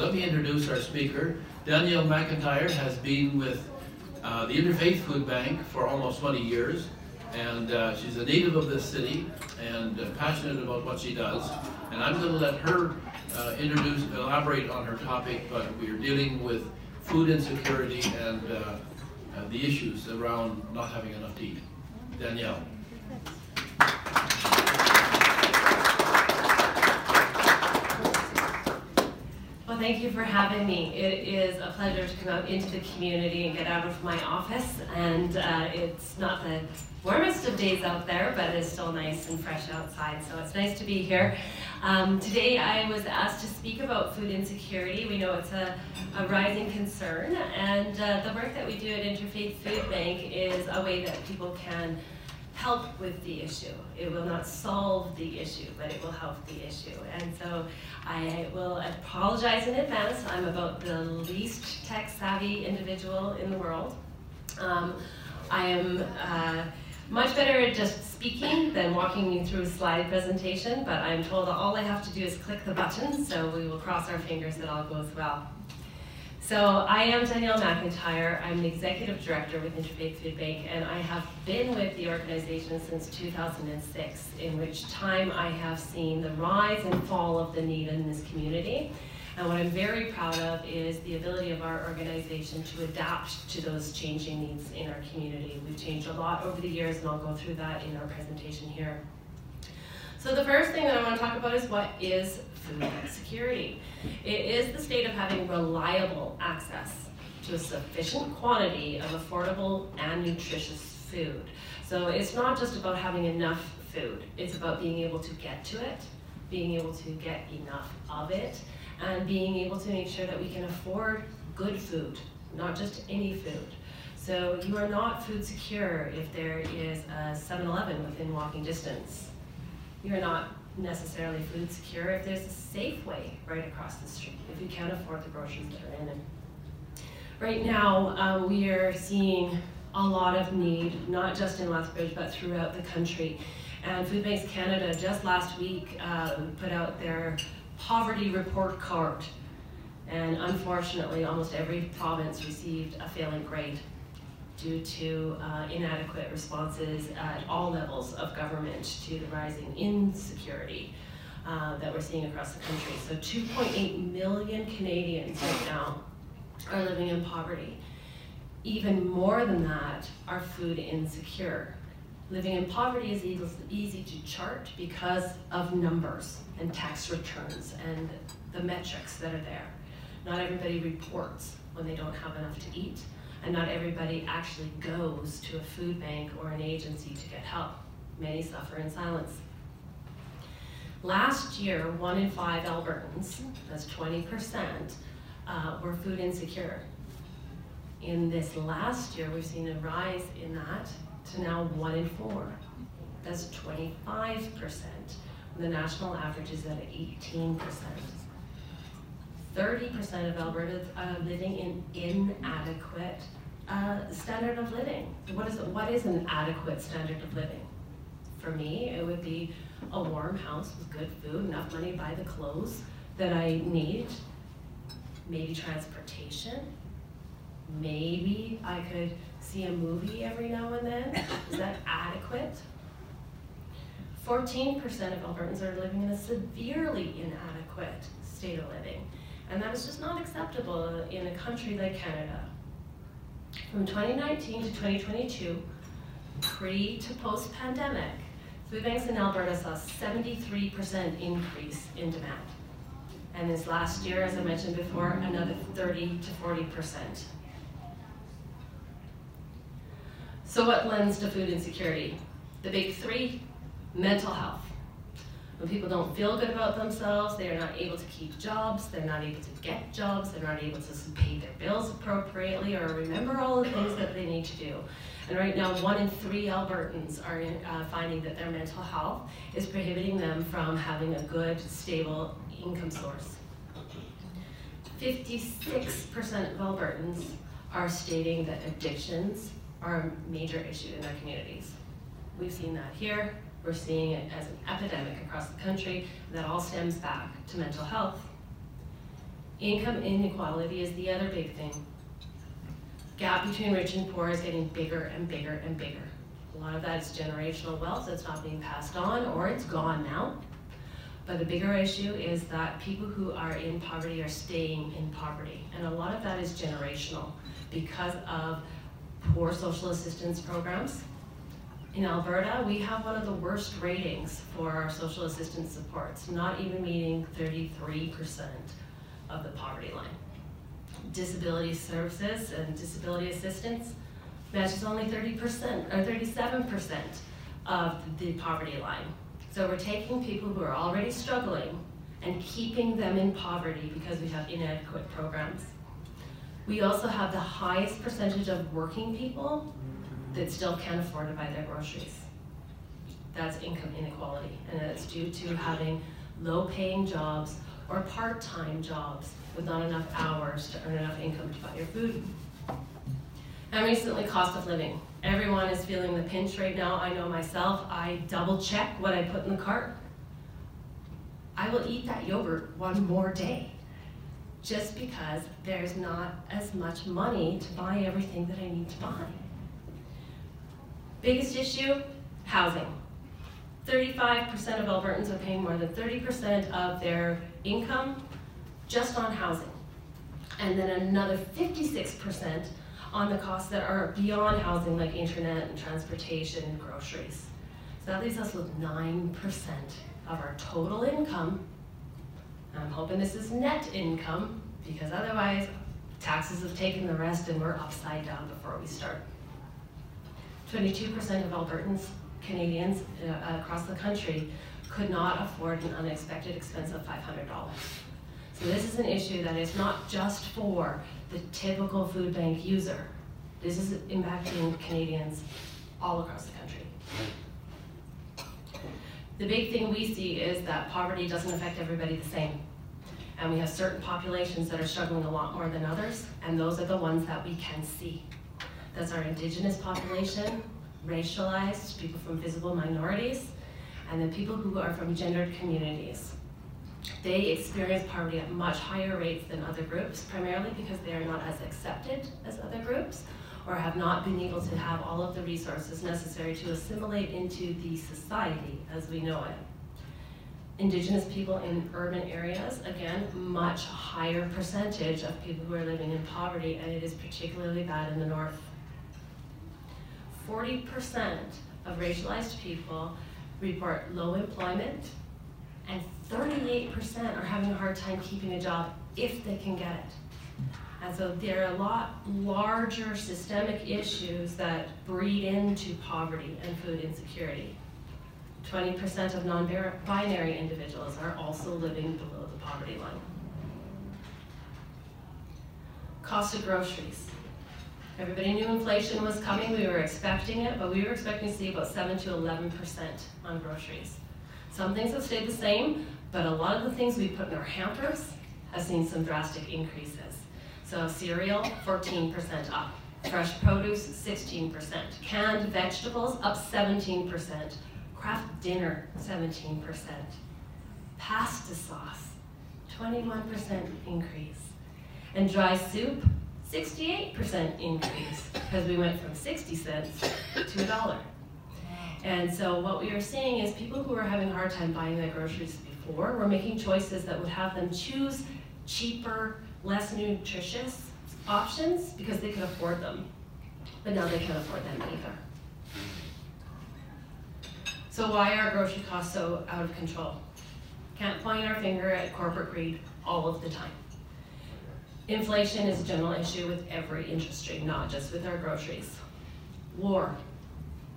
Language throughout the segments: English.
let me introduce our speaker. Danielle McIntyre has been with uh, the Interfaith Food Bank for almost 20 years, and uh, she's a native of this city and uh, passionate about what she does. And I'm going to let her uh, introduce, elaborate on her topic, but we are dealing with food insecurity and uh, uh, the issues around not having enough to eat. Danielle. Thank you for having me. It is a pleasure to come out into the community and get out of my office. And uh, it's not the warmest of days out there, but it's still nice and fresh outside. So it's nice to be here. Um, today I was asked to speak about food insecurity. We know it's a, a rising concern. And uh, the work that we do at Interfaith Food Bank is a way that people can help with the issue. It will not solve the issue, but it will help the issue. And so I will apologize in advance. I'm about the least tech savvy individual in the world. Um, I am uh, much better at just speaking than walking you through a slide presentation, but I'm told that all I have to do is click the button, so we will cross our fingers that all goes well. So I am Danielle McIntyre. I'm the executive director with Interfaith Food Bank, and I have been with the organization since 2006, in which time I have seen the rise and fall of the need in this community. And what I'm very proud of is the ability of our organization to adapt to those changing needs in our community. We've changed a lot over the years, and I'll go through that in our presentation here. So the first thing that I want to talk about is what is food security. It is the state of having reliable access to a sufficient quantity of affordable and nutritious food. So it's not just about having enough food, it's about being able to get to it, being able to get enough of it, and being able to make sure that we can afford good food, not just any food. So you are not food secure if there is a 7-Eleven within walking distance. You're not necessarily food secure if there's a Safeway right across the street, if you can't afford the groceries that are in it. Right now, um, we are seeing a lot of need, not just in Lethbridge, but throughout the country. And Food Banks Canada just last week uh, put out their poverty report card. And unfortunately, almost every province received a failing grade due to uh, inadequate responses at all levels of government to the rising insecurity uh, that we're seeing across the country. So 2.8 million Canadians right now are living in poverty. Even more than that are food insecure. Living in poverty is easy to chart because of numbers and tax returns and the metrics that are there. Not everybody reports when they don't have enough to eat and not everybody actually goes to a food bank or an agency to get help. Many suffer in silence. Last year, one in five Albertans, that's 20%, uh, were food insecure. In this last year, we've seen a rise in that to now one in four. That's 25%. The national average is at 18%. 30% of Albertans are living in inadequate uh, standard of living. What is, what is an adequate standard of living? For me, it would be a warm house with good food, enough money to buy the clothes that I need, maybe transportation, maybe I could see a movie every now and then. Is that adequate? 14% of Albertans are living in a severely inadequate state of living. And that is just not acceptable in a country like Canada. From 2019 to 2022, pre to post pandemic, food banks in Alberta saw 73% increase in demand. And this last year, as I mentioned before, another 30 to 40%. So what lends to food insecurity? The big three, mental health. When people don't feel good about themselves, they are not able to keep jobs, they're not able to get jobs, they're not able to pay their bills appropriately or remember all the things that they need to do. And right now, one in three Albertans are in, uh, finding that their mental health is prohibiting them from having a good, stable income source. 56% of Albertans are stating that addictions are a major issue in their communities. We've seen that here, we're seeing it as an epidemic across the country that all stems back to mental health. Income inequality is the other big thing. Gap between rich and poor is getting bigger and bigger and bigger. A lot of that is generational wealth that's not being passed on or it's gone now. But the bigger issue is that people who are in poverty are staying in poverty. And a lot of that is generational because of poor social assistance programs. In Alberta, we have one of the worst ratings for our social assistance supports, not even meeting 33% of the poverty line. Disability services and disability assistance matches only 30% or 37% of the poverty line. So we're taking people who are already struggling and keeping them in poverty because we have inadequate programs. We also have the highest percentage of working people that still can't afford to buy their groceries. That's income inequality, and it's due to having low-paying jobs or part-time jobs with not enough hours to earn enough income to buy your food. And recently, cost of living. Everyone is feeling the pinch right now. I know myself, I double check what I put in the cart. I will eat that yogurt one more day just because there's not as much money to buy everything that I need to buy. Biggest issue, housing. 35% of Albertans are paying more than 30% of their income just on housing. And then another 56% on the costs that are beyond housing, like internet and transportation and groceries. So that leaves us with 9% of our total income. I'm hoping this is net income, because otherwise taxes have taken the rest and we're upside down before we start. 22% of Albertans, Canadians uh, across the country could not afford an unexpected expense of $500. So this is an issue that is not just for the typical food bank user. This is impacting Canadians all across the country. The big thing we see is that poverty doesn't affect everybody the same. And we have certain populations that are struggling a lot more than others, and those are the ones that we can see. That's our indigenous population, racialized, people from visible minorities, and then people who are from gendered communities. They experience poverty at much higher rates than other groups, primarily because they are not as accepted as other groups, or have not been able to have all of the resources necessary to assimilate into the society as we know it. Indigenous people in urban areas, again, much higher percentage of people who are living in poverty, and it is particularly bad in the north. 40% of racialized people report low employment, and 38% are having a hard time keeping a job if they can get it. And so there are a lot larger systemic issues that breed into poverty and food insecurity. 20% of non-binary individuals are also living below the poverty line. Cost of groceries. Everybody knew inflation was coming, we were expecting it, but we were expecting to see about 7 to 11% on groceries. Some things have stayed the same, but a lot of the things we put in our hampers have seen some drastic increases. So cereal, 14% up. Fresh produce, 16%. Canned vegetables, up 17%. Kraft dinner, 17%. Pasta sauce, 21% increase. And dry soup, 68% increase because we went from 60 cents to a dollar. And so what we are seeing is people who are having a hard time buying their groceries before were making choices that would have them choose cheaper, less nutritious options because they could afford them. But now they can't afford them either. So why are grocery costs so out of control? Can't point our finger at corporate greed all of the time. Inflation is a general issue with every industry, not just with our groceries. War.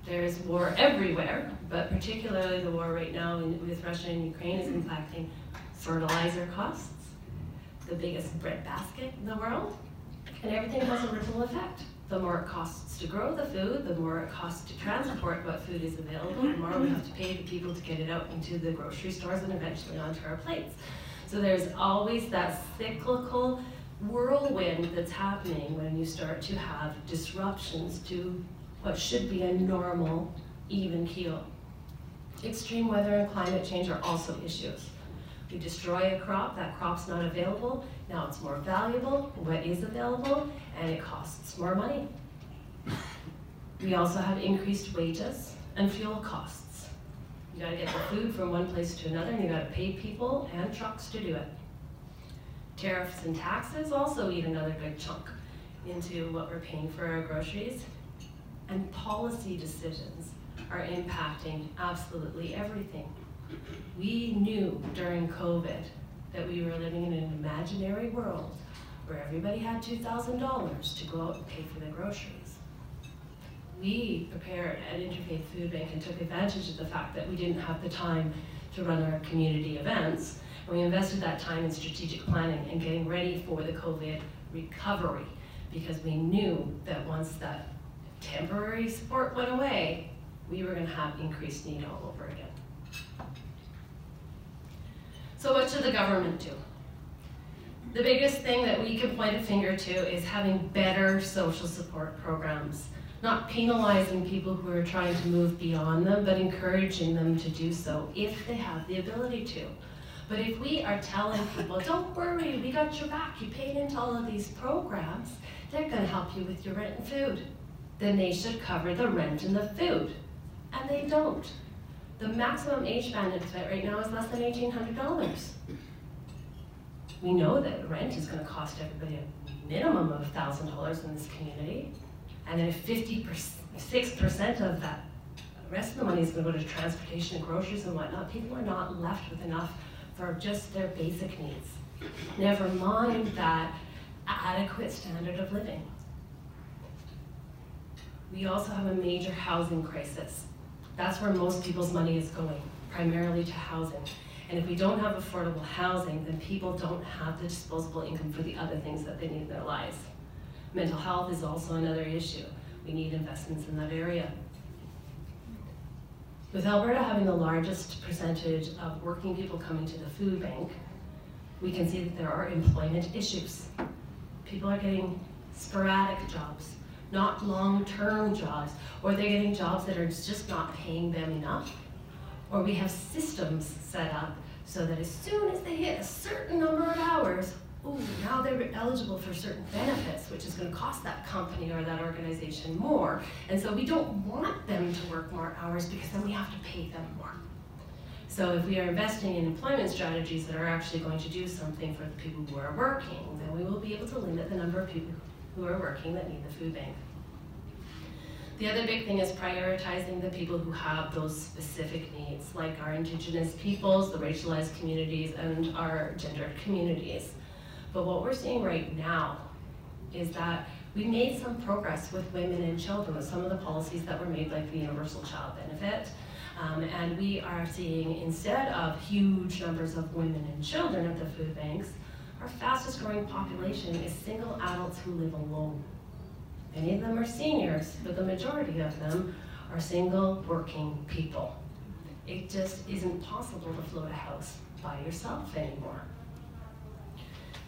There is war everywhere, but particularly the war right now in, with Russia and Ukraine is impacting fertilizer costs, the biggest bread basket in the world, and everything has a ripple effect. The more it costs to grow the food, the more it costs to transport what food is available, the more we have to pay the people to get it out into the grocery stores and eventually onto our plates. So there's always that cyclical whirlwind that's happening when you start to have disruptions to what should be a normal, even keel. Extreme weather and climate change are also issues. We destroy a crop, that crop's not available, now it's more valuable, what is available, and it costs more money. We also have increased wages and fuel costs. You gotta get the food from one place to another, and you gotta pay people and trucks to do it. Tariffs and taxes also eat another big chunk into what we're paying for our groceries. And policy decisions are impacting absolutely everything. We knew during COVID that we were living in an imaginary world where everybody had $2,000 to go out and pay for their groceries. We prepared at Interfaith Food Bank and took advantage of the fact that we didn't have the time to run our community events. And we invested that time in strategic planning and getting ready for the COVID recovery because we knew that once that temporary support went away, we were going to have increased need all over again. So what should the government do? The biggest thing that we can point a finger to is having better social support programs. Not penalizing people who are trying to move beyond them, but encouraging them to do so if they have the ability to. But if we are telling people, don't worry, we got your back, you paid into all of these programs, they're gonna help you with your rent and food. Then they should cover the rent and the food. And they don't. The maximum AISH benefit right now is less than $1,800. We know that rent is gonna cost everybody a minimum of $1,000 in this community. And then if 56% of that rest of the money is gonna go to transportation, and groceries and whatnot, people are not left with enough for just their basic needs. Never mind that adequate standard of living. We also have a major housing crisis. That's where most people's money is going, primarily to housing. And if we don't have affordable housing, then people don't have the disposable income for the other things that they need in their lives. Mental health is also another issue. We need investments in that area. With Alberta having the largest percentage of working people coming to the food bank, we can see that there are employment issues. People are getting sporadic jobs, not long-term jobs, or they're getting jobs that are just not paying them enough. Or we have systems set up so that as soon as they hit a certain number of hours, ooh, now they're eligible for certain benefits, which is going to cost that company or that organization more. And so we don't want them to work more hours because then we have to pay them more. So if we are investing in employment strategies that are actually going to do something for the people who are working, then we will be able to limit the number of people who are working that need the food bank. The other big thing is prioritizing the people who have those specific needs, like our Indigenous peoples, the racialized communities, and our gendered communities. But what we're seeing right now is that we made some progress with women and children with some of the policies that were made, like the Universal Child Benefit. Um, and we are seeing, instead of huge numbers of women and children at the food banks, our fastest growing population is single adults who live alone. Many of them are seniors, but the majority of them are single working people. It just isn't possible to float a house by yourself anymore.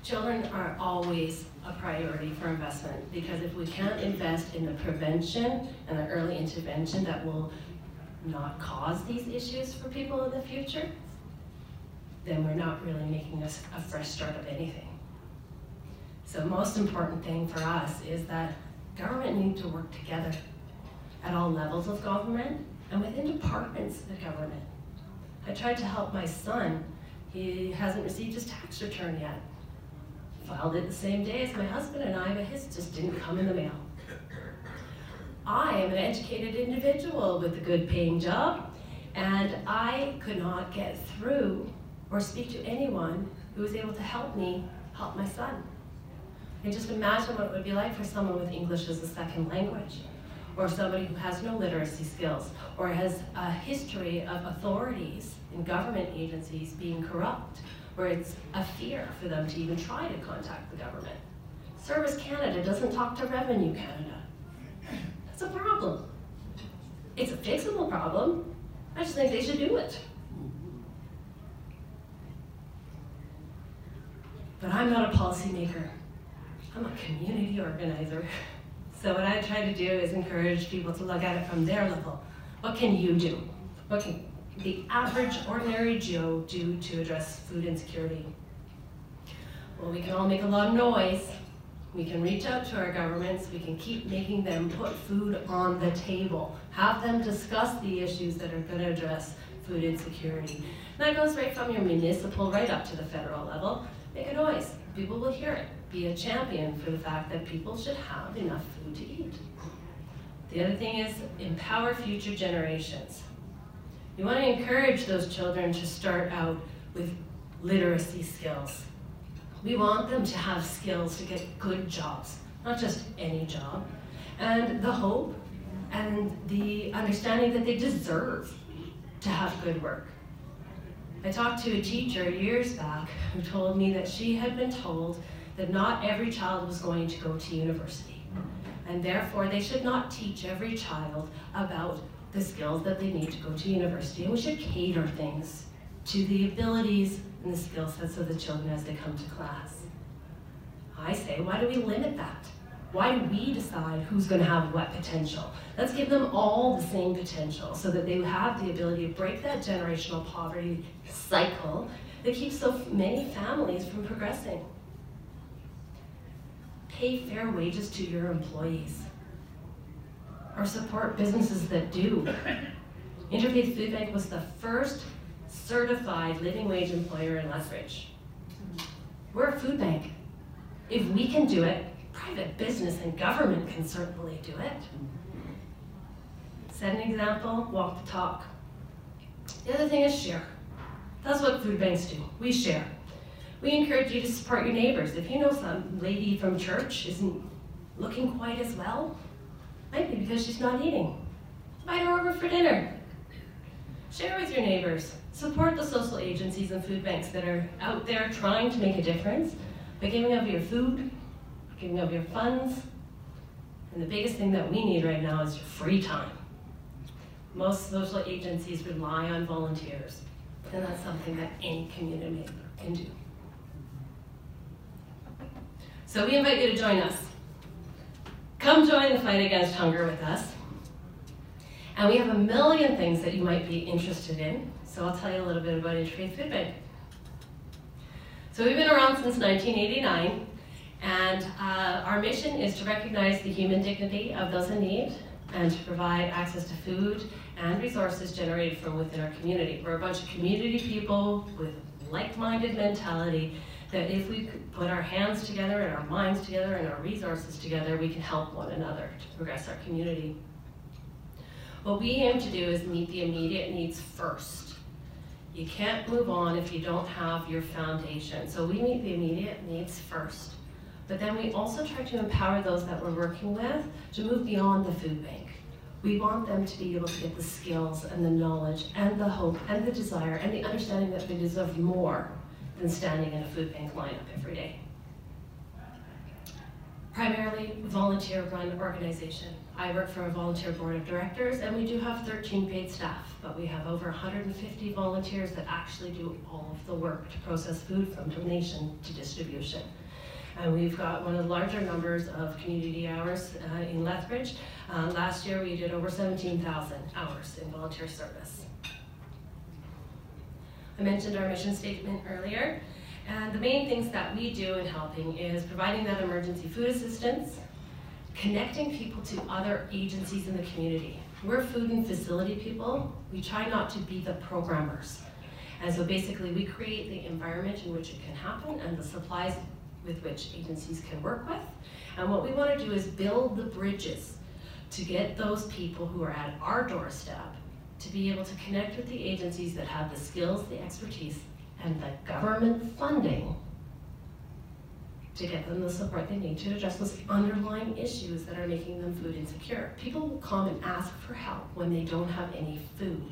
Children are always a priority for investment because if we can't invest in the prevention and the early intervention that will not cause these issues for people in the future, then we're not really making a, a fresh start of anything. So the most important thing for us is that government need to work together at all levels of government and within departments of government. I tried to help my son. He hasn't received his tax return yet filed it the same day as my husband and I, but his just didn't come in the mail. I am an educated individual with a good paying job, and I could not get through or speak to anyone who was able to help me help my son. And just imagine what it would be like for someone with English as a second language, or somebody who has no literacy skills, or has a history of authorities and government agencies being corrupt, where it's a fear for them to even try to contact the government. Service Canada doesn't talk to Revenue Canada. That's a problem. It's a fixable problem. I just think they should do it. But I'm not a policymaker. I'm a community organizer. So what I try to do is encourage people to look at it from their level. What can you do? What can the average ordinary Joe do to address food insecurity? Well, we can all make a lot of noise. We can reach out to our governments. We can keep making them put food on the table. Have them discuss the issues that are going to address food insecurity. And that goes right from your municipal right up to the federal level. Make a noise. People will hear it. Be a champion for the fact that people should have enough food to eat. The other thing is empower future generations. You want to encourage those children to start out with literacy skills. We want them to have skills to get good jobs, not just any job. And the hope and the understanding that they deserve to have good work. I talked to a teacher years back who told me that she had been told that not every child was going to go to university. And therefore, they should not teach every child about the skills that they need to go to university. And we should cater things to the abilities and the skill sets of the children as they come to class. I say, why do we limit that? Why do we decide who's going to have what potential? Let's give them all the same potential so that they have the ability to break that generational poverty cycle that keeps so many families from progressing. Pay fair wages to your employees or support businesses that do. Interfaith Food Bank was the first certified living wage employer in Lethbridge. We're a food bank. If we can do it, private business and government can certainly do it. Set an example, walk the talk. The other thing is share. That's what food banks do. We share. We encourage you to support your neighbors. If you know some lady from church isn't looking quite as well, might be because she's not eating. Invite her over for dinner. Share with your neighbors. Support the social agencies and food banks that are out there trying to make a difference by giving up your food, giving up your funds, and the biggest thing that we need right now is your free time. Most social agencies rely on volunteers, and that's something that any community can do. So we invite you to join us. Come join the fight against hunger with us. And we have a million things that you might be interested in. So I'll tell you a little bit about Interfaith Food Bank. So we've been around since 1989, and uh, our mission is to recognize the human dignity of those in need and to provide access to food and resources generated from within our community. We're a bunch of community people with like-minded mentality that if we put our hands together and our minds together and our resources together, we can help one another to progress our community. What we aim to do is meet the immediate needs first. You can't move on if you don't have your foundation. So we meet the immediate needs first. But then we also try to empower those that we're working with to move beyond the food bank. We want them to be able to get the skills and the knowledge and the hope and the desire and the understanding that they deserve more than standing in a food bank lineup every day. Primarily volunteer-run organization. I work for a volunteer board of directors and we do have 13 paid staff, but we have over 150 volunteers that actually do all of the work to process food from donation to distribution. And we've got one of the larger numbers of community hours uh, in Lethbridge. Uh, last year we did over 17,000 hours in volunteer service. I mentioned our mission statement earlier, and the main things that we do in helping is providing that emergency food assistance, connecting people to other agencies in the community. We're food and facility people. We try not to be the programmers. And so basically we create the environment in which it can happen and the supplies with which agencies can work with. And what we want to do is build the bridges to get those people who are at our doorstep to be able to connect with the agencies that have the skills, the expertise, and the government funding to get them the support they need to address those underlying issues that are making them food insecure. People will come and ask for help when they don't have any food.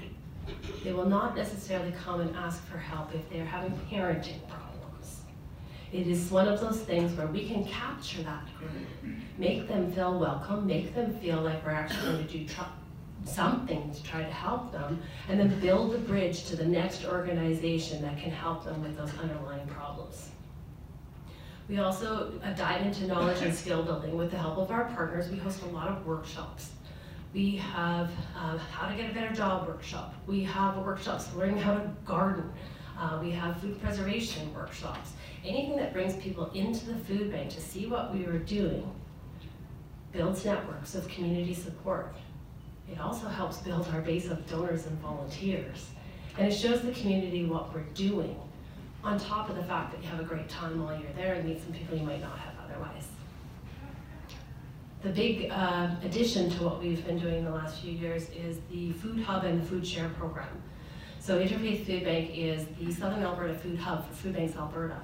They will not necessarily come and ask for help if they're having parenting problems. It is one of those things where we can capture that group, make them feel welcome, make them feel like we're actually going to do something to try to help them, and then build the bridge to the next organization that can help them with those underlying problems. We also uh, dive into knowledge and skill building with the help of our partners. We host a lot of workshops We have um, how to get a better job workshop. We have workshops learning how to garden. Uh, we have food preservation workshops. Anything that brings people into the food bank to see what we are doing builds networks of community support. It also helps build our base of donors and volunteers. And it shows the community what we're doing, on top of the fact that you have a great time while you're there and meet some people you might not have otherwise. The big uh, addition to what we've been doing in the last few years is the Food Hub and the Food Share program. So Interfaith Food Bank is the Southern Alberta Food Hub for Food Banks Alberta.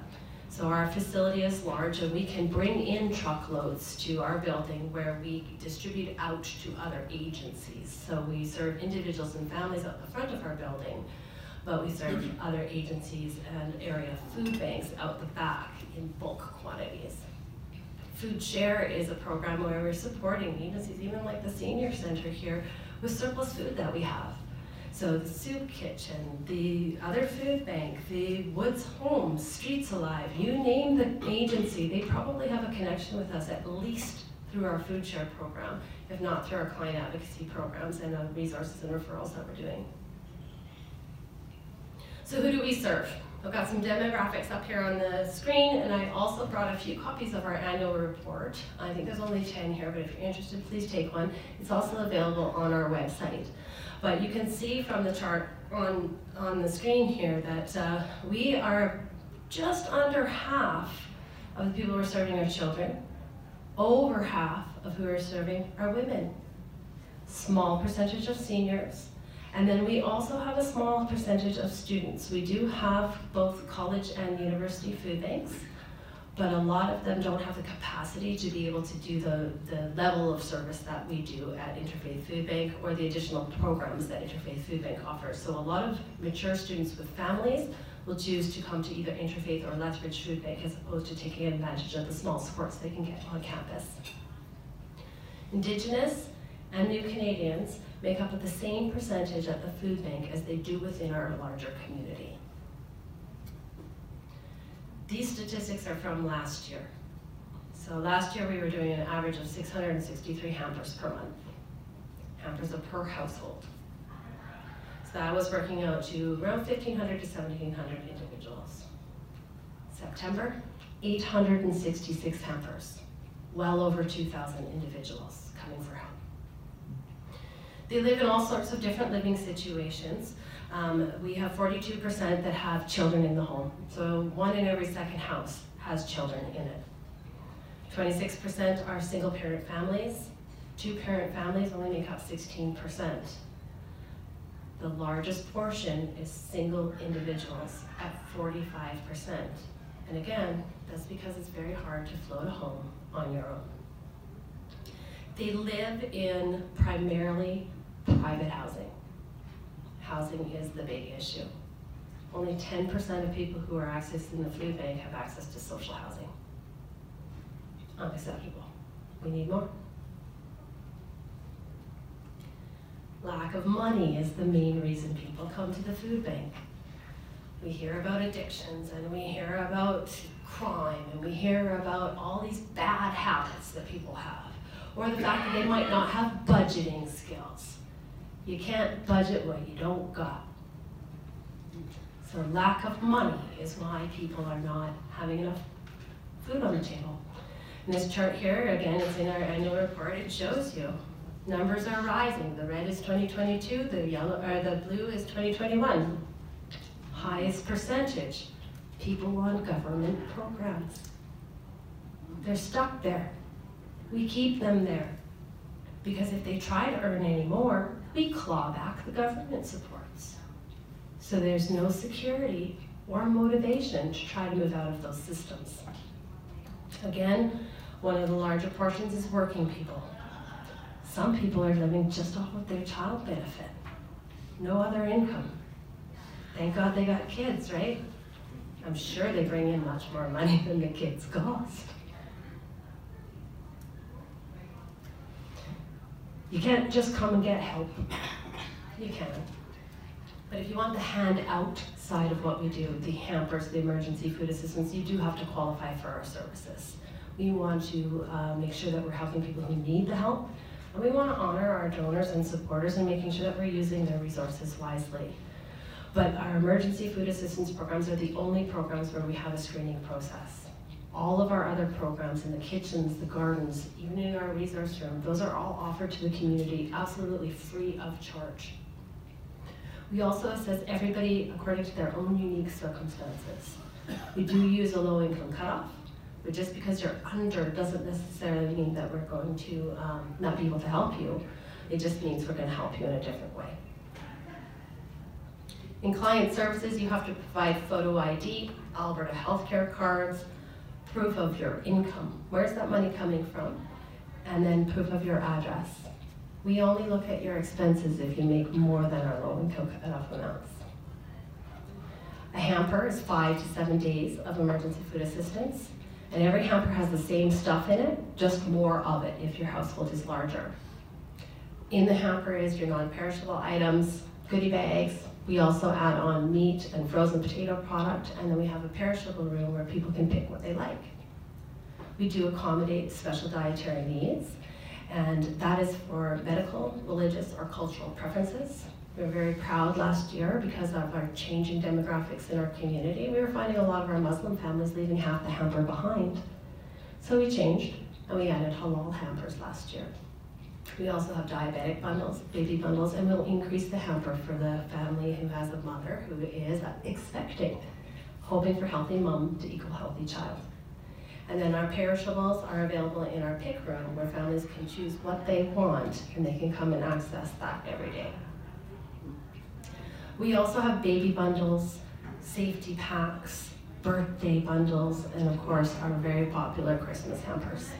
So our facility is large and we can bring in truckloads to our building where we distribute out to other agencies. So we serve individuals and families at the front of our building, but we serve other agencies and area food banks out the back in bulk quantities. Food Share is a program where we're supporting agencies, even like the senior center here, with surplus food that we have. So the soup kitchen, the other food bank, the Woods Home, Streets Alive, you name the agency, they probably have a connection with us at least through our food share program, if not through our client advocacy programs and the resources and referrals that we're doing. So who do we serve? I've got some demographics up here on the screen, and I also brought a few copies of our annual report. I think there's only 10 here, but if you're interested, please take one. It's also available on our website. But you can see from the chart on, on the screen here that uh, we are just under half of the people who are serving are children. Over half of who are serving are women. Small percentage of seniors, and then we also have a small percentage of students. We do have both college and university food banks, but a lot of them don't have the capacity to be able to do the, the level of service that we do at Interfaith Food Bank or the additional programs that Interfaith Food Bank offers. So a lot of mature students with families will choose to come to either Interfaith or Lethbridge Food Bank as opposed to taking advantage of the small supports they can get on campus. Indigenous and New Canadians make up the same percentage at the food bank as they do within our larger community. These statistics are from last year. So last year we were doing an average of 663 hampers per month. Hampers per household. So that was working out to around 1,500 to 1,700 individuals. September, 866 hampers, well over 2,000 individuals coming for help. They live in all sorts of different living situations. Um, we have 42% that have children in the home. So one in every second house has children in it. 26% are single parent families. Two parent families only make up 16%. The largest portion is single individuals at 45%. And again, that's because it's very hard to float a home on your own. They live in primarily private housing. Housing is the big issue. Only 10% of people who are accessing the food bank have access to social housing. Unacceptable. We need more. Lack of money is the main reason people come to the food bank. We hear about addictions and we hear about crime and we hear about all these bad habits that people have, or the fact that they might not have budgeting skills. You can't budget what you don't got. So lack of money is why people are not having enough food on the table. And this chart here, again, it's in our annual report, it shows you. Numbers are rising. The red is 2022, the yellow or the blue is 2021. Highest percentage, people on government programs. They're stuck there. We keep them there. Because if they try to earn any more, we claw back the government supports. So there's no security or motivation to try to move out of those systems. Again, one of the larger portions is working people. Some people are living just off of their child benefit, no other income. Thank God they got kids, right? I'm sure they bring in much more money than the kids cost. You can't just come and get help. You can. But if you want the hand out side of what we do, the hampers, the emergency food assistance, you do have to qualify for our services. We want to uh, make sure that we're helping people who need the help, And we want to honor our donors and supporters and making sure that we're using their resources wisely. But our emergency food assistance programs are the only programs where we have a screening process. All of our other programs in the kitchens, the gardens, even in our resource room, those are all offered to the community absolutely free of charge. We also assess everybody according to their own unique circumstances. We do use a low income cutoff, but just because you're under doesn't necessarily mean that we're going to um, not be able to help you. It just means we're going to help you in a different way. In client services, you have to provide photo ID, Alberta healthcare cards, proof of your income. Where's that money coming from? And then proof of your address. We only look at your expenses if you make more than our low income cutoff amounts. A hamper is five to seven days of emergency food assistance, and every hamper has the same stuff in it, just more of it if your household is larger. In the hamper is your non-perishable items, goodie bags, we also add on meat and frozen potato product, and then we have a perishable room where people can pick what they like. We do accommodate special dietary needs, and that is for medical, religious, or cultural preferences. We were very proud last year because of our changing demographics in our community. We were finding a lot of our Muslim families leaving half the hamper behind. So we changed, and we added halal hampers last year. We also have diabetic bundles, baby bundles, and we'll increase the hamper for the family who has a mother who is expecting, hoping for healthy mom to equal healthy child. And then our perishables are available in our pick room where families can choose what they want and they can come and access that every day. We also have baby bundles, safety packs, birthday bundles, and of course our very popular Christmas hampers.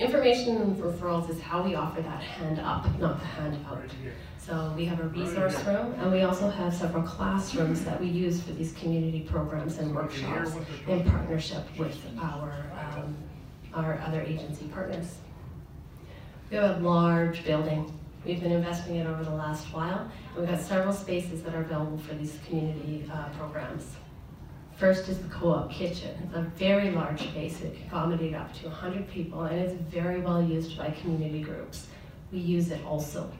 Information and referrals is how we offer that hand up, not the hand out. So we have a resource room, and we also have several classrooms that we use for these community programs and workshops in partnership with our, um, our other agency partners. We have a large building. We've been investing in it over the last while, and we've got several spaces that are available for these community uh, programs. First is the co-op kitchen. It's a very large space. It can accommodate up to 100 people and it's very well used by community groups. We use it also.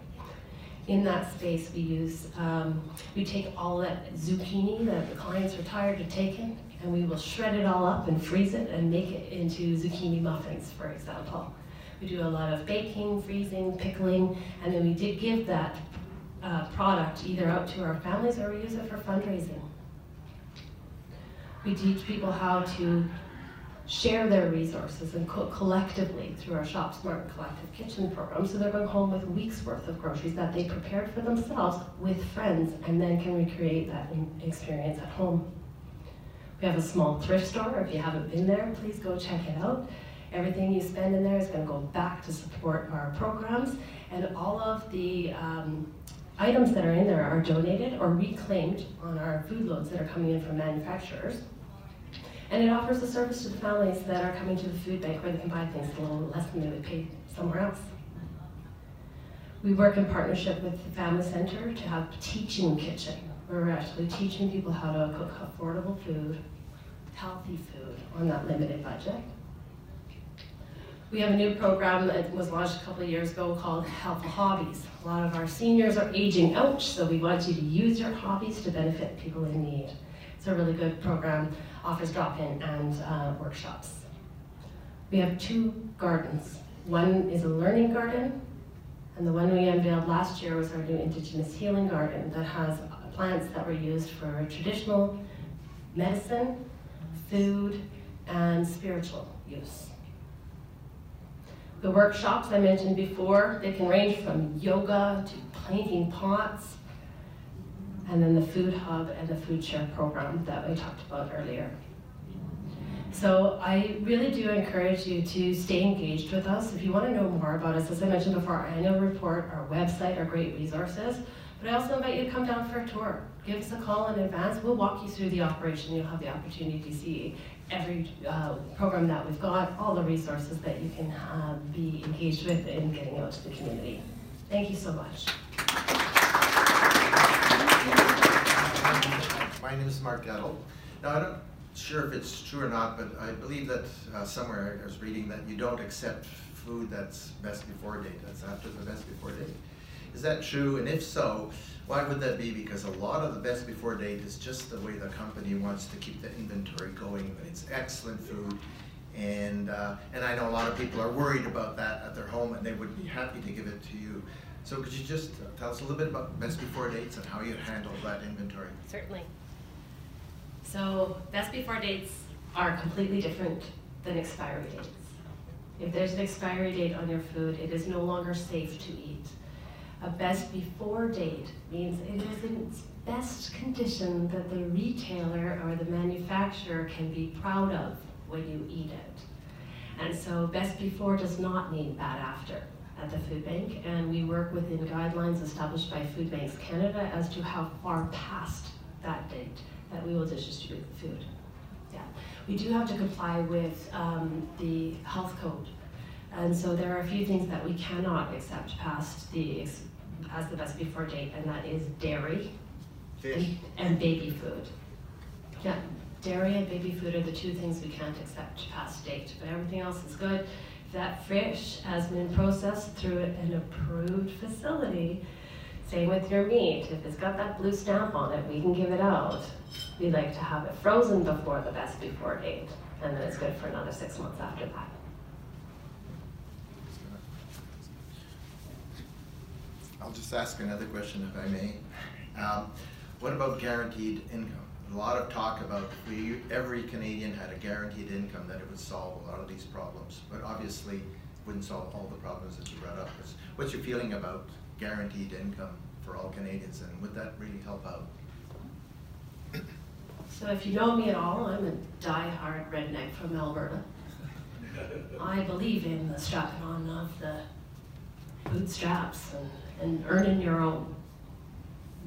In that space, we use, um, we take all that zucchini that the clients are tired of taking and we will shred it all up and freeze it and make it into zucchini muffins, for example. We do a lot of baking, freezing, pickling, and then we did give that uh, product either out to our families or we use it for fundraising. We teach people how to share their resources and cook collectively through our Shop Smart Collective Kitchen program. So they're going home with week's worth of groceries that they prepared for themselves with friends and then can recreate that experience at home. We have a small thrift store. If you haven't been there, please go check it out. Everything you spend in there is going to go back to support our programs, and all of the um, items that are in there are donated or reclaimed on our food loads that are coming in from manufacturers. And it offers a service to the families that are coming to the food bank where they can buy things a little less than they would pay somewhere else. We work in partnership with the Family Center to have teaching kitchen, where we're actually teaching people how to cook affordable food, healthy food on that limited budget. We have a new program that was launched a couple of years ago called Helpful Hobbies. A lot of our seniors are aging out, so we want you to use your hobbies to benefit people in need. It's a really good program, offers drop-in and uh, workshops. We have two gardens. One is a learning garden, and the one we unveiled last year was our new Indigenous Healing Garden that has plants that were used for traditional medicine, food, and spiritual use. The workshops I mentioned before, they can range from yoga to painting pots, and then the food hub and the food share program that we talked about earlier. So I really do encourage you to stay engaged with us. If you want to know more about us, as I mentioned before, our annual report, our website are great resources. But I also invite you to come down for a tour. Give us a call in advance. We'll walk you through the operation. You'll have the opportunity to see every uh, program that we've got, all the resources that you can uh, be engaged with in getting out to the community. Thank you so much. My name is Mark Gettle. Now, I'm not sure if it's true or not, but I believe that uh, somewhere I was reading that you don't accept food that's best before date, that's after the best before date. Is that true? And if so, why would that be? Because a lot of the best before date is just the way the company wants to keep the inventory going. But it's excellent food, and uh, and I know a lot of people are worried about that at their home, and they would be happy to give it to you. So could you just tell us a little bit about best before dates and how you handle that inventory? Certainly. So best before dates are completely different than expiry dates. If there's an expiry date on your food, it is no longer safe to eat. A best before date means it is in its best condition that the retailer or the manufacturer can be proud of when you eat it. And so best before does not mean bad after at the food bank, and we work within guidelines established by Food Banks Canada as to how far past that date that we will distribute the food. Yeah, we do have to comply with um, the health code, and so there are a few things that we cannot accept past the as the best before date, and that is dairy Fish. and, and baby food. Yeah, dairy and baby food are the two things we can't accept past date, but everything else is good. If that fish has been processed through an approved facility, same with your meat. If it's got that blue stamp on it, we can give it out. We like to have it frozen before the best before date, and then it's good for another six months after that. I'll just ask another question if I may. Um, what about guaranteed income? A lot of talk about if we, every Canadian had a guaranteed income that it would solve a lot of these problems, but obviously wouldn't solve all the problems that you brought up. What's your feeling about guaranteed income for all Canadians and would that really help out? So if you know me at all, I'm a die-hard redneck from Alberta. I believe in the strapping on of the bootstraps and, and earning your own.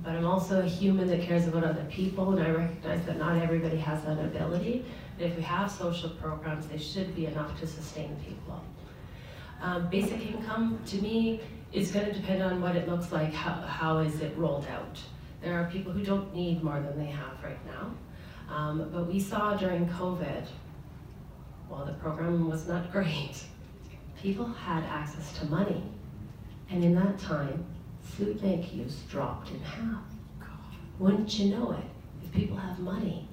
But I'm also a human that cares about other people, and I recognize that not everybody has that ability. But if we have social programs, they should be enough to sustain people. Um, basic income, to me, is going to depend on what it looks like, how, how is it rolled out. There are people who don't need more than they have right now. Um, but we saw during COVID, while the program was not great, people had access to money. And in that time, food bank use dropped in half. Wouldn't you know it? If people have money,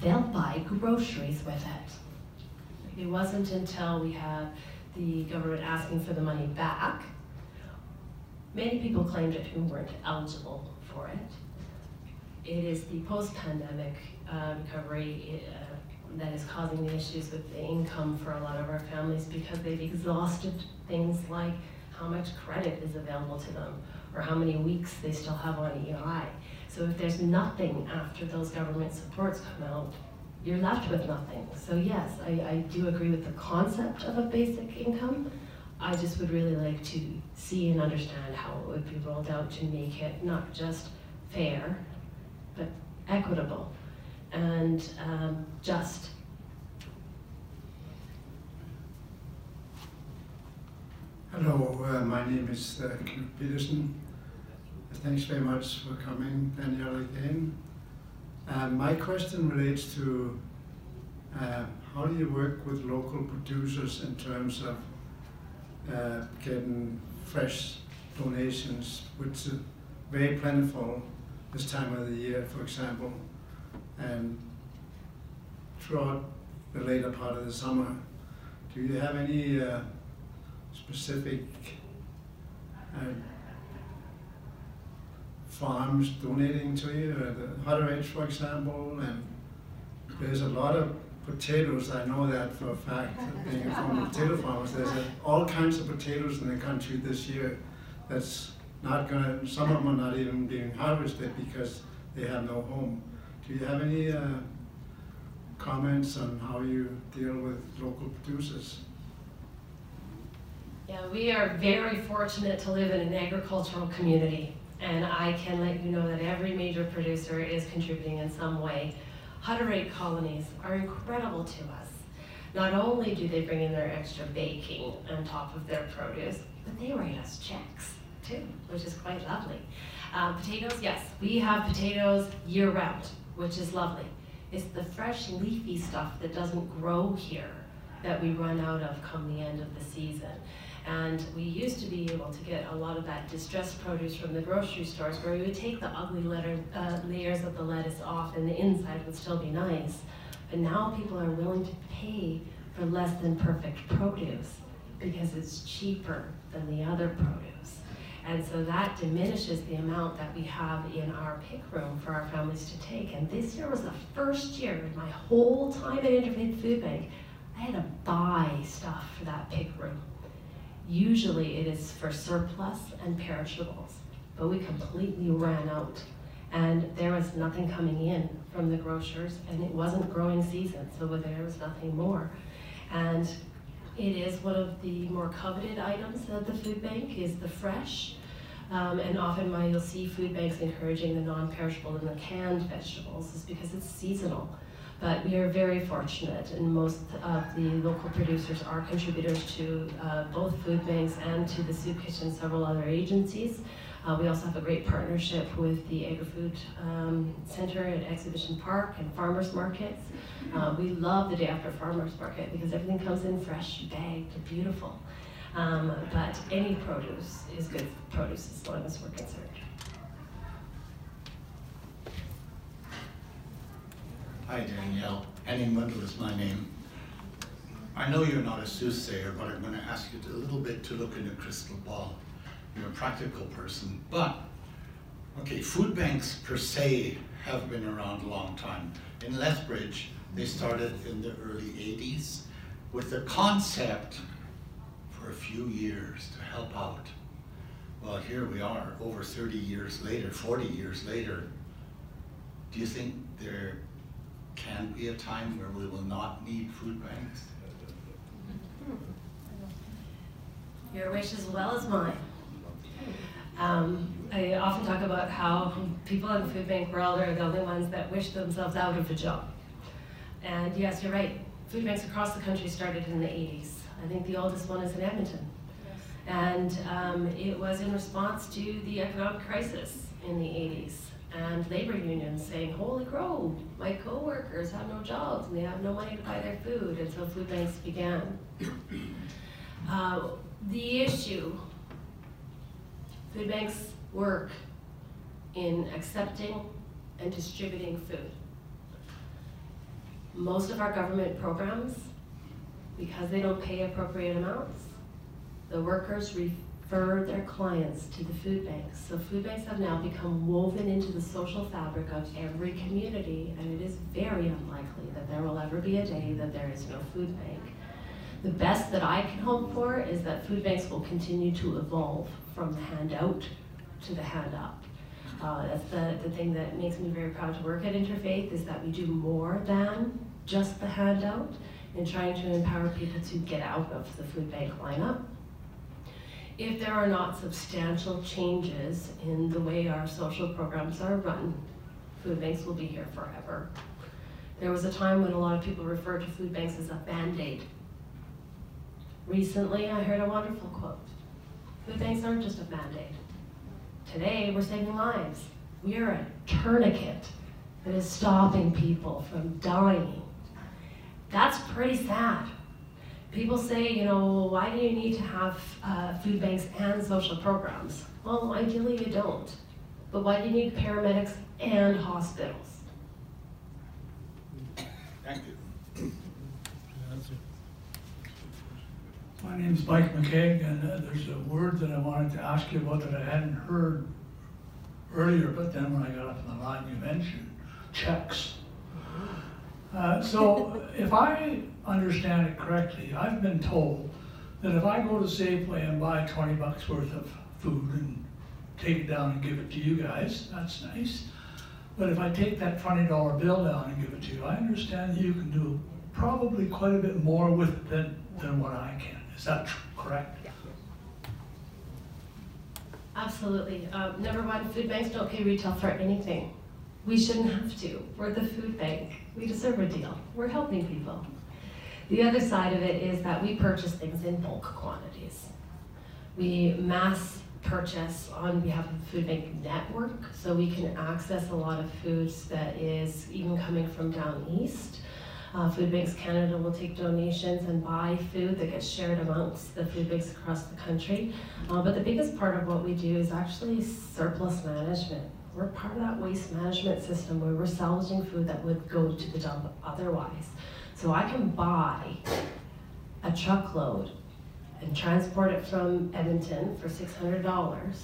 they'll buy groceries with it. It wasn't until we had the government asking for the money back. Many people claimed it who weren't eligible for it. It is the post-pandemic uh, recovery uh, that is causing the issues with the income for a lot of our families because they've exhausted things like how much credit is available to them or how many weeks they still have on EI. So if there's nothing after those government supports come out, you're left with nothing. So yes, I, I do agree with the concept of a basic income. I just would really like to see and understand how it would be rolled out to make it not just fair, but equitable and um, just. Hello, uh, my name is uh, Knut Peterson. Thanks very much for coming, Danielle, again. Uh, my question relates to uh, how do you work with local producers in terms of uh, getting fresh donations, which are very plentiful this time of the year, for example, and throughout the later part of the summer. Do you have any uh, specific uh, farms donating to you, the Hutter for example, and there's a lot of potatoes, I know that for a fact, being a former potato farmer, there's a, all kinds of potatoes in the country this year that's not gonna, some of them are not even being harvested because they have no home. Do you have any uh, comments on how you deal with local producers? Yeah, we are very fortunate to live in an agricultural community, and I can let you know that every major producer is contributing in some way. Hutterite colonies are incredible to us. Not only do they bring in their extra baking on top of their produce, but they write us checks too, which is quite lovely. Um, potatoes, yes, we have potatoes year round, which is lovely. It's the fresh leafy stuff that doesn't grow here that we run out of come the end of the season. And we used to be able to get a lot of that distressed produce from the grocery stores where we would take the ugly letter, uh, layers of the lettuce off and the inside would still be nice. But now people are willing to pay for less than perfect produce because it's cheaper than the other produce. And so that diminishes the amount that we have in our pick room for our families to take. And this year was the first year in my whole time at Interfaith Food Bank, I had to buy stuff for that pick room. Usually it is for surplus and perishables, but we completely ran out. And there was nothing coming in from the grocers, and it wasn't growing season, so there was nothing more. And it is one of the more coveted items at the food bank is the fresh. Um, and often why you'll see food banks encouraging the non-perishable and the canned vegetables is because it's seasonal. But we are very fortunate, and most of the local producers are contributors to uh, both food banks and to the soup kitchen, several other agencies. Uh, we also have a great partnership with the Agri-Food um, Center at Exhibition Park and farmers markets. Uh, we love the day after farmers market because everything comes in fresh, bagged, beautiful. Um, but any produce is good produce as long as we're concerned. Hi Danielle, Henning Mundel is my name. I know you're not a soothsayer, but I'm going to ask you to, a little bit to look in a crystal ball. You're a practical person, but okay, food banks per se have been around a long time. In Lethbridge, they started in the early 80s with the concept for a few years to help out. Well, here we are, over 30 years later, 40 years later. Do you think there can be a time where we will not need food banks? Your wish as well as mine. Um, I often talk about how people in the food bank world are the only ones that wish themselves out of a job. And yes, you're right. Food banks across the country started in the 80s. I think the oldest one is in Edmonton. Yes. And um, it was in response to the economic crisis in the 80s and labor unions saying, holy crow, my coworkers have no jobs and they have no money to buy their food, and so food banks began. Uh, the issue, food banks work in accepting and distributing food. Most of our government programs, because they don't pay appropriate amounts, the workers refer their clients to the food banks. So food banks have now become woven into the social fabric of every community, and it is very unlikely that there will ever be a day that there is no food bank. The best that I can hope for is that food banks will continue to evolve from the handout to the hand up. Uh, that's the, the thing that makes me very proud to work at Interfaith is that we do more than just the handout in trying to empower people to get out of the food bank lineup if there are not substantial changes in the way our social programs are run, food banks will be here forever. There was a time when a lot of people referred to food banks as a band-aid. Recently, I heard a wonderful quote. Food banks aren't just a band-aid. Today, we're saving lives. We are a tourniquet that is stopping people from dying. That's pretty sad people say, you know, why do you need to have uh, food banks and social programs? Well, ideally you don't. But why do you need paramedics and hospitals? Thank you. My name is Mike McKeag, and uh, there's a word that I wanted to ask you about that I hadn't heard earlier, but then when I got up in the line, you mentioned checks. Uh, so if I understand it correctly, I've been told that if I go to Safeway and buy 20 bucks worth of food and take it down and give it to you guys, that's nice. But if I take that $20 bill down and give it to you, I understand that you can do probably quite a bit more with it than, than what I can. Is that correct? Absolutely. Um, number one, food banks don't pay retail for anything. We shouldn't have to. We're the food bank. We deserve a deal. We're helping people. The other side of it is that we purchase things in bulk quantities. We mass purchase on behalf of the Food Bank Network, so we can access a lot of foods that is even coming from down east. Uh, Food Banks Canada will take donations and buy food that gets shared amongst the food banks across the country. Uh, but the biggest part of what we do is actually surplus management. We're part of that waste management system where we're salvaging food that would go to the dump otherwise. So I can buy a truckload and transport it from Edmonton for $600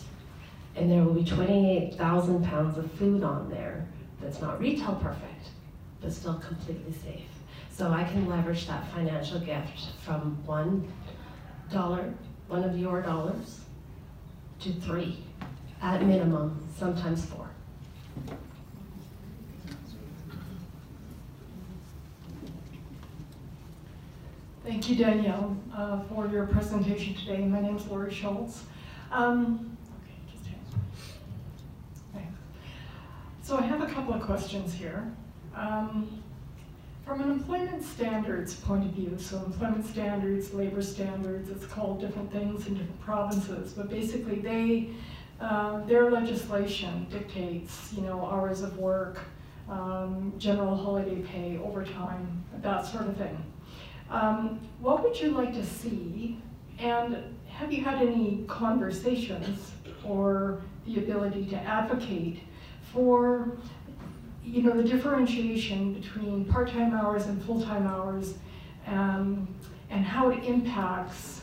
and there will be 28,000 pounds of food on there that's not retail perfect, but still completely safe. So I can leverage that financial gift from one dollar, one of your dollars, to three, at minimum, sometimes four. Thank you, Danielle, uh, for your presentation today. My name is Lori Schultz. Um, okay, just. Thanks. So I have a couple of questions here. Um, from an employment standards point of view, so employment standards, labor standards, it's called different things in different provinces, but basically they, uh, their legislation dictates, you know, hours of work, um, general holiday pay, overtime, that sort of thing. Um, what would you like to see? And have you had any conversations or the ability to advocate for, you know, the differentiation between part-time hours and full-time hours, um, and how it impacts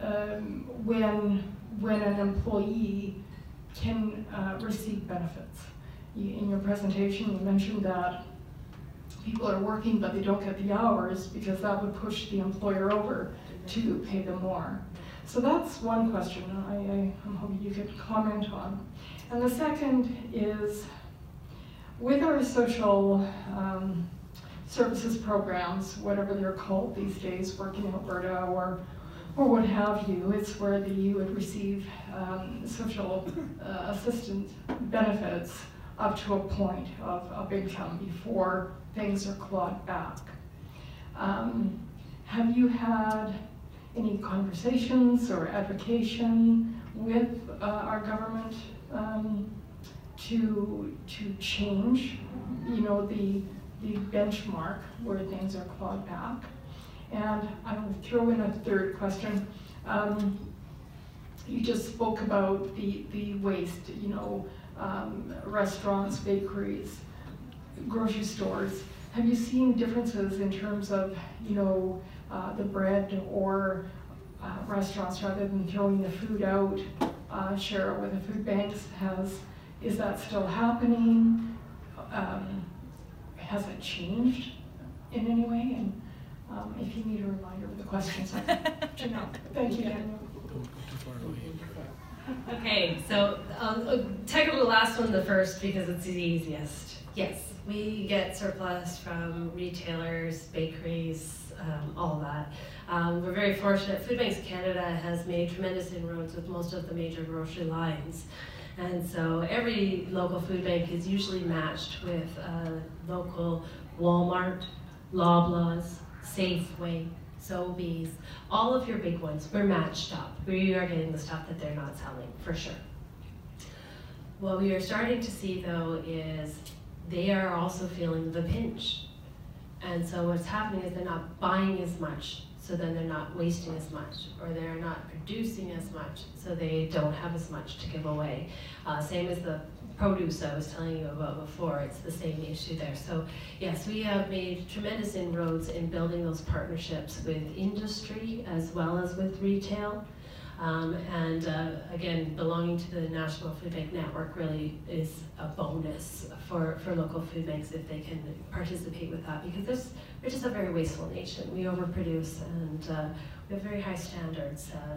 um, when when an employee can uh, receive benefits? In your presentation, you mentioned that people are working but they don't get the hours because that would push the employer over to pay them more. So that's one question I, I, am hoping you could comment on. And the second is, with our social um, services programs, whatever they're called these days, Working in Alberta or or what have you, it's where the, you would receive um, social uh, assistance benefits up to a point of, of income before things are clawed back. Um, have you had any conversations or advocation with uh, our government um, to to change, you know, the the benchmark where things are clawed back? And I will throw in a third question. Um, you just spoke about the the waste, you know, um, restaurants, bakeries, grocery stores, have you seen differences in terms of, you know, uh, the bread or uh, restaurants rather than throwing the food out, uh, share it with the food banks? Has is that still happening? Um, has it changed in any way? And um, if you need a reminder of the questions, you know. Thank you, Danielle. Okay, so I'll, I'll tackle the last one the first because it's the easiest. Yes, we get surplus from retailers, bakeries, um, all that. Um, we're very fortunate. Food Banks Canada has made tremendous inroads with most of the major grocery lines. And so every local food bank is usually matched with a local Walmart, Loblaws, Safeway, Sobeys, all of your big ones. We're matched up. We are getting the stuff that they're not selling, for sure. What we are starting to see though is they are also feeling the pinch. And so what's happening is they're not buying as much, so then they're not wasting as much, or they're not producing as much, so they don't have as much to give away. Uh, same as the produce I was telling you about before, it's the same issue there. So yes, we have made tremendous inroads in building those partnerships with industry as well as with retail. Um, and uh, again, belonging to the National Food Bank Network really is a bonus for, for local food banks if they can participate with that because this, we're just a very wasteful nation. We overproduce and uh, we have very high standards. Uh,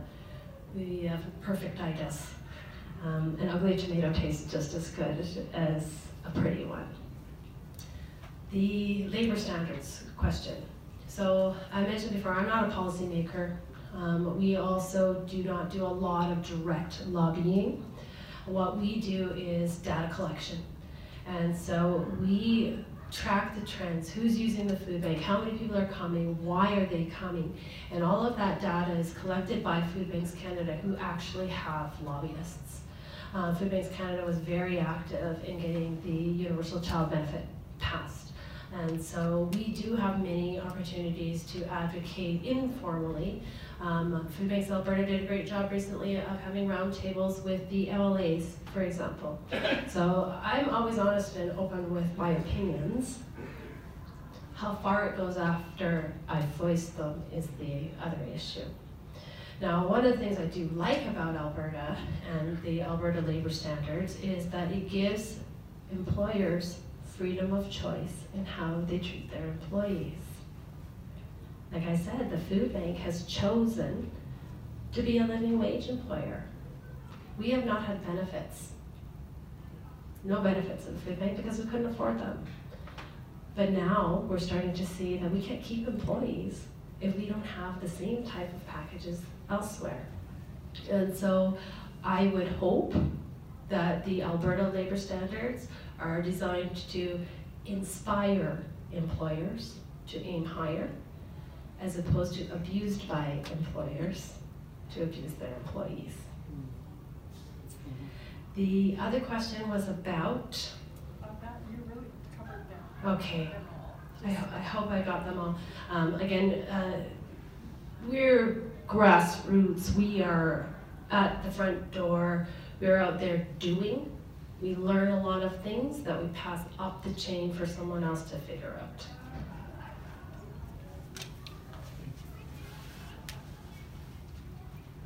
we have perfect itis. Um, an ugly tomato tastes just as good as a pretty one. The labor standards question. So I mentioned before, I'm not a policymaker. Um, we also do not do a lot of direct lobbying. What we do is data collection. And so we track the trends, who's using the food bank, how many people are coming, why are they coming, and all of that data is collected by Food Banks Canada who actually have lobbyists. Uh, food Banks Canada was very active in getting the Universal Child Benefit passed. And so we do have many opportunities to advocate informally. Um, Food Banks Alberta did a great job recently of having roundtables with the MLAs, for example. So I'm always honest and open with my opinions. How far it goes after I voice them is the other issue. Now, one of the things I do like about Alberta and the Alberta labor standards is that it gives employers freedom of choice in how they treat their employees. Like I said, the food bank has chosen to be a living wage employer. We have not had benefits. No benefits in the food bank because we couldn't afford them. But now we're starting to see that we can't keep employees if we don't have the same type of packages elsewhere. And so I would hope that the Alberta labor standards are designed to inspire employers to aim higher as opposed to abused by employers to abuse their employees. The other question was about, you really covered that. okay, I, ho- I hope I got them all. Um, again, uh, we're grassroots. We are at the front door. We're out there doing. We learn a lot of things that we pass up the chain for someone else to figure out.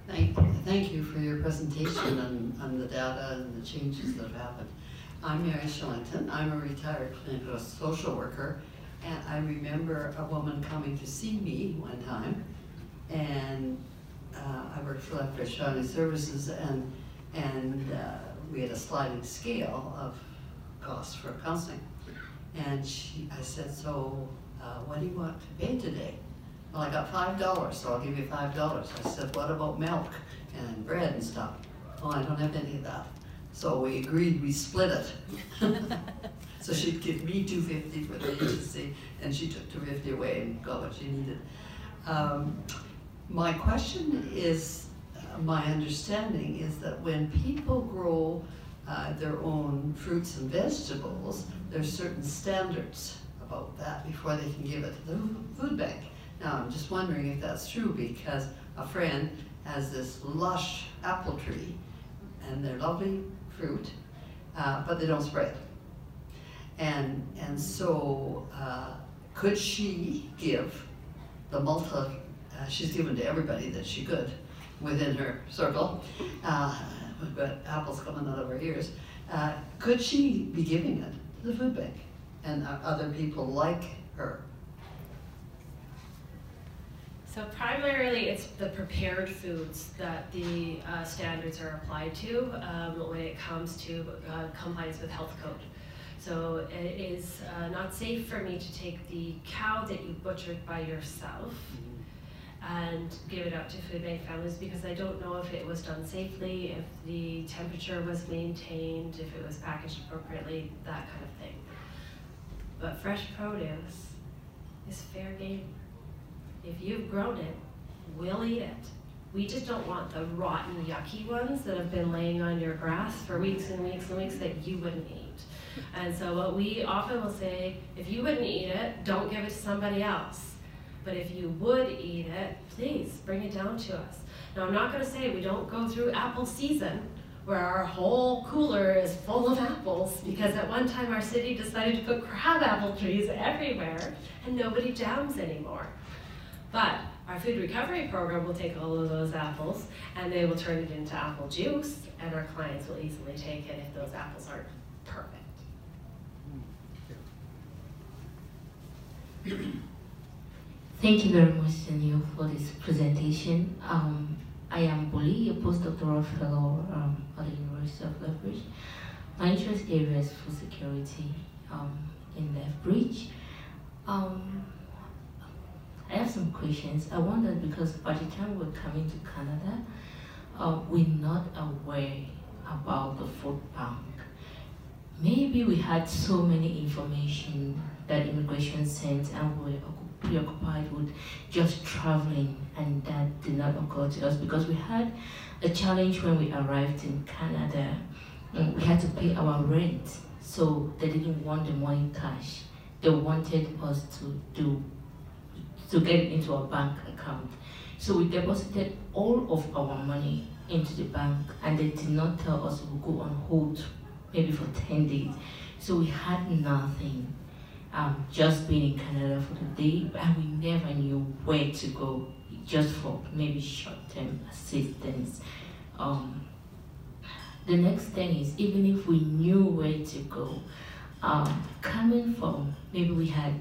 Thank, thank you for your presentation on, on the data and the changes that have happened. I'm Mary Shillington. I'm a retired clinical social worker, and I remember a woman coming to see me one time, and uh, I worked for Lethbridge Family Services, and and uh, we had a sliding scale of costs for counseling. And she, I said, so uh, what do you want to pay today? Well, I got five dollars, so I'll give you five dollars. I said, what about milk and bread and stuff? Oh, I don't have any of that. So we agreed, we split it. So she'd give me two fifty for the agency, and she took two fifty away and got what she needed. Um, my question is, uh, my understanding is that when people grow uh, their own fruits and vegetables, there's certain standards about that before they can give it to the food bank. Now, I'm just wondering if that's true because a friend has this lush apple tree and they're lovely fruit, uh, but they don't spread. And, and so, uh, could she give the multi, uh, she's given to everybody that she could within her circle, uh, but apples coming out of her ears. Uh, could she be giving it to the food bank and uh, other people like her? So primarily, it's the prepared foods that the uh, standards are applied to um, when it comes to uh, compliance with health code. So it is uh, not safe for me to take the cow that you butchered by yourself and give it out to food bank families because I don't know if it was done safely, if the temperature was maintained, if it was packaged appropriately, that kind of thing. But fresh produce is fair game. If you've grown it, we'll eat it. We just don't want the rotten, yucky ones that have been laying on your grass for weeks and weeks and weeks that you wouldn't eat. And so what we often will say, if you wouldn't eat it, don't give it to somebody else. But if you would eat it, please bring it down to us. Now, I'm not going to say we don't go through apple season where our whole cooler is full of apples because at one time our city decided to put crab apple trees everywhere and nobody jams anymore. But our food recovery program will take all of those apples and they will turn it into apple juice and our clients will easily take it if those apples aren't perfect. Hmm. Thank you very much, Danielle, for this presentation. Um, I am Boli, a postdoctoral fellow um, at the University of Lethbridge. My interest area is food security um, in Lethbridge. Um, I have some questions. I wondered because by the time we're coming to Canada, uh, we're not aware about the food bank. Maybe we had so many information that immigration sent and we were preoccupied with just traveling and that did not occur to us because we had a challenge when we arrived in Canada. We had to pay our rent, so they didn't want the money cash. they wanted us to do to get into our bank account. So we deposited all of our money into the bank and they did not tell us we would go on hold maybe for 10 days. So we had nothing, um, just being in Canada for the day, and we never knew where to go, just for maybe short-term assistance. Um, the next thing is, even if we knew where to go, um, coming from, maybe we had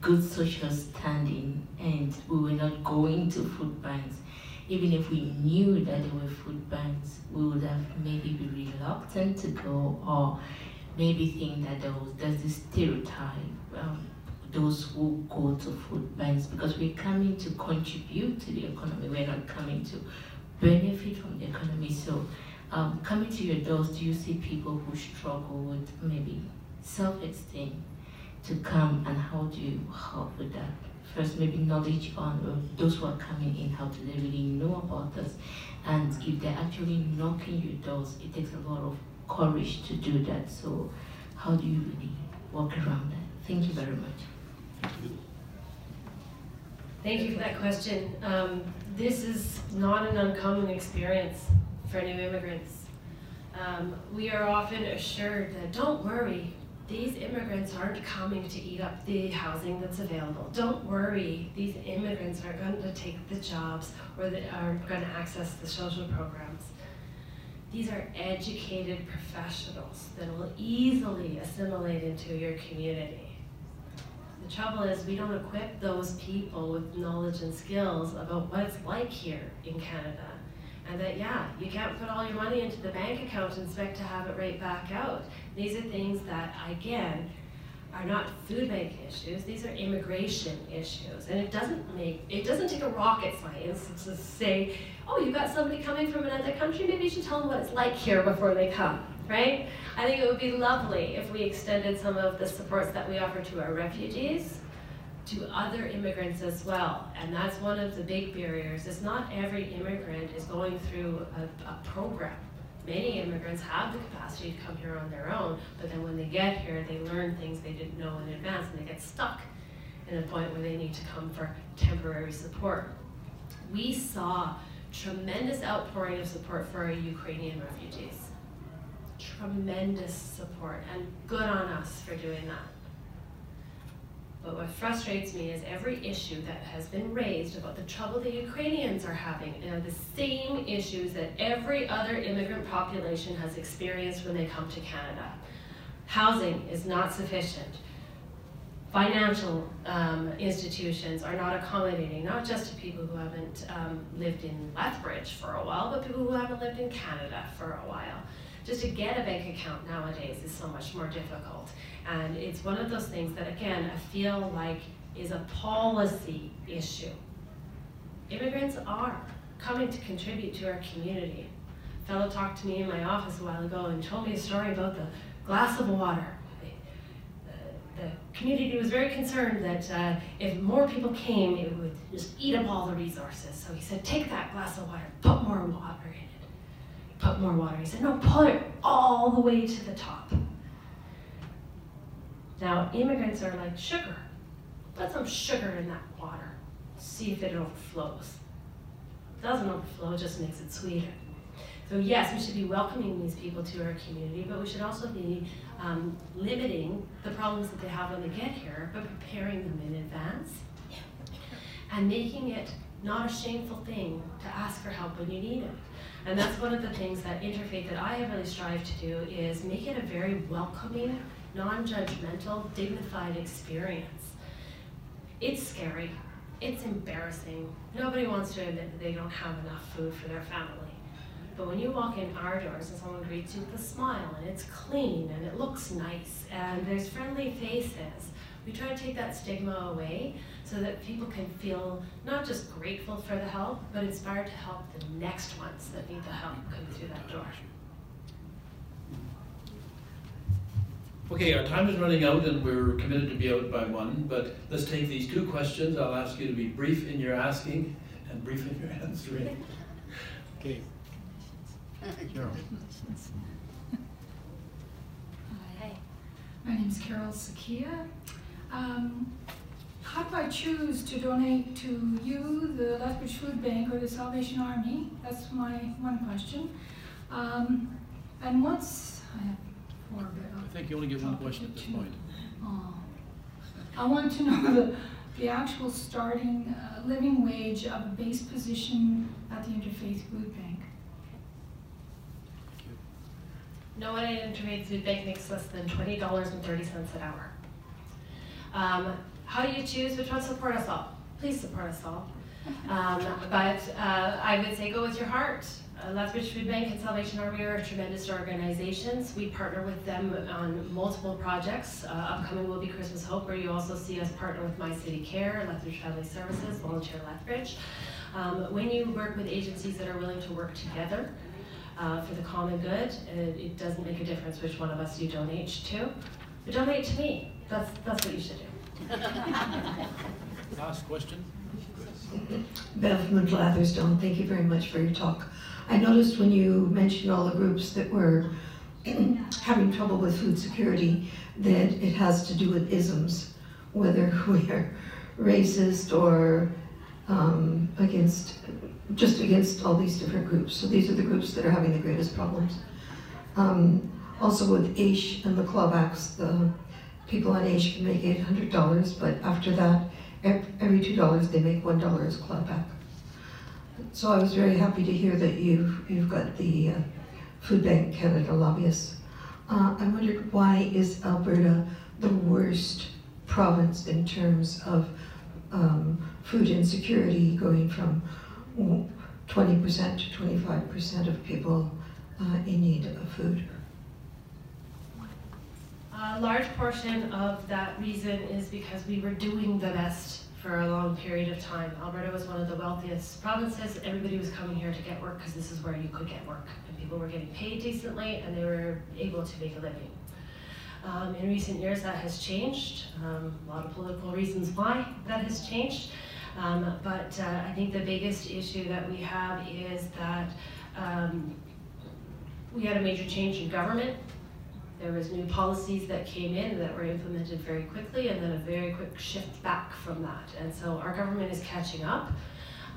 good social standing and we were not going to food banks, even if we knew that there were food banks, we would have maybe be reluctant to go or maybe think that was there's this stereotype um, those who go to food banks because we're coming to contribute to the economy, we're not coming to benefit from the economy. So um, coming to your doors, do you see people who struggle with maybe self-esteem to come and how do you help with that? First, maybe knowledge on uh, those who are coming in, how do they really know about us? And if they're actually knocking your doors, it takes a lot of courage to do that. So how do you really work around that? Thank you very much. Thank you for that question. Um, this is not an uncommon experience for new immigrants. Um, we are often assured that don't worry, these immigrants aren't coming to eat up the housing that's available. Don't worry, these immigrants aren't going to take the jobs or they are going to access the social programs. These are educated professionals that will easily assimilate into your community. The trouble is we don't equip those people with knowledge and skills about what it's like here in Canada. And that, yeah, you can't put all your money into the bank account and expect to have it right back out. These are things that, again, are not food bank issues, these are immigration issues. And it doesn't make, it doesn't take a rocket science to say, oh, you've got somebody coming from another country, maybe you should tell them what it's like here before they come, right? I think it would be lovely if we extended some of the supports that we offer to our refugees to other immigrants as well. And that's one of the big barriers. is not every immigrant is going through a, a program. Many immigrants have the capacity to come here on their own, but then when they get here, they learn things they didn't know in advance and they get stuck in a point where they need to come for temporary support. We saw tremendous outpouring of support for our Ukrainian refugees. Tremendous support, and good on us for doing that. But what frustrates me is every issue that has been raised about the trouble the Ukrainians are having are the same issues that every other immigrant population has experienced when they come to Canada. Housing is not sufficient. Financial um, institutions are not accommodating, not just to people who haven't um, lived in Lethbridge for a while, but people who haven't lived in Canada for a while. Just to get a bank account nowadays is so much more difficult. And it's one of those things that, again, I feel like is a policy issue. Immigrants are coming to contribute to our community. A fellow talked to me in my office a while ago and told me a story about the glass of water. The, community was very concerned that uh, if more people came, it would just eat up all the resources. So he said, take that glass of water, put more water in it. Put more water. He said, no, pull it all the way to the top. Now, immigrants are like sugar. Put some sugar in that water. See if it overflows. If it doesn't overflow, just makes it sweeter. So yes, we should be welcoming these people to our community, but we should also be um, limiting the problems that they have when they get here, but preparing them in advance and making it not a shameful thing to ask for help when you need it. And that's one of the things that Interfaith that I have really strived to do is make it a very welcoming non-judgmental, dignified experience. It's scary. It's embarrassing. Nobody wants to admit that they don't have enough food for their family. But when you walk in our doors and someone greets you with a smile and it's clean and it looks nice and there's friendly faces, we try to take that stigma away so that people can feel not just grateful for the help, but inspired to help the next ones that need the help come through that door. Okay, our time is running out and we're committed to be out by one, but let's take these two questions. I'll ask you to be brief in your asking and brief in your answering. Okay. Hi. My name is Carol Sakia. Um, how do I choose to donate to you, the Lethbridge Food Bank, or the Salvation Army? That's my one question. Um, and once I have four, but I think you only get one question at this point. Oh. I want to know the, the actual starting uh, living wage of a base position at the Interfaith Food Bank. No one at Interfaith Food Bank makes less than twenty dollars and thirty cents an hour. Um, how do you choose which one? To support us all. Please support us all. Um, but uh, I would say go with your heart. Uh, Lethbridge Food Bank and Salvation Army are tremendous organizations. We partner with them on multiple projects. Uh, upcoming will be Christmas Hope, where you also see us partner with My City Care, Lethbridge Family Services, Volunteer Lethbridge. Um, when you work with agencies that are willing to work together, uh, for the common good. It, it, doesn't make a difference which one of us you donate to. But donate to me. That's, that's what you should do. Last question? Bev McLatherstone, thank you very much for your talk. I noticed when you mentioned all the groups that were having trouble with food security that it has to do with isms, whether we're racist or um, against just against all these different groups. So these are the groups that are having the greatest problems. Um, also with AISH and the clawbacks, the people on AISH can make $800, but after that, every $2 they make $1 as clawback. So I was very happy to hear that you've, you've got the uh, Food Bank Canada lobbyists. Uh, I wondered why is Alberta the worst province in terms of um, food insecurity going from 20% to 25% of people uh, in need of food. A large portion of that reason is because we were doing the best for a long period of time. Alberta was one of the wealthiest provinces. Everybody was coming here to get work because this is where you could get work. And people were getting paid decently and they were able to make a living. Um, in recent years that has changed. Um, a lot of political reasons why that has changed. Um, but uh, I think the biggest issue that we have is that um, we had a major change in government. There was new policies that came in that were implemented very quickly and then a very quick shift back from that. And so our government is catching up.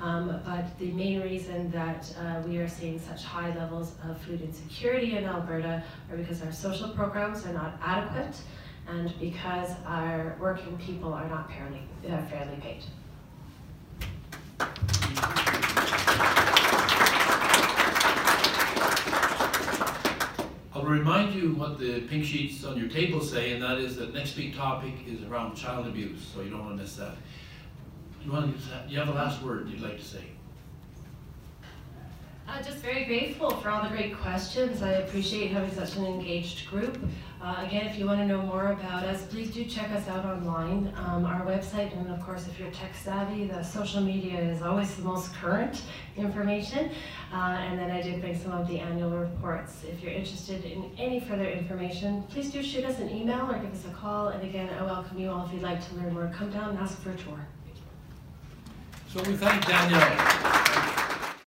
Um, but the main reason that uh, we are seeing such high levels of food insecurity in Alberta are because our social programs are not adequate and because our working people are not fairly, uh, fairly paid. I'll remind you what the pink sheets on your table say, and that is that next week topic is around child abuse, so you don't want to miss that. You want to, you have a last word you'd like to say? Uh, just very grateful for all the great questions. I appreciate having such an engaged group. Uh, again, if you want to know more about us, please do check us out online. Um, our website, and of course, if you're tech savvy, the social media is always the most current information. Uh, and then I did bring some of the annual reports. If you're interested in any further information, please do shoot us an email or give us a call. And again, I welcome you all if you'd like to learn more. Come down and ask for a tour. So we thank Danielle.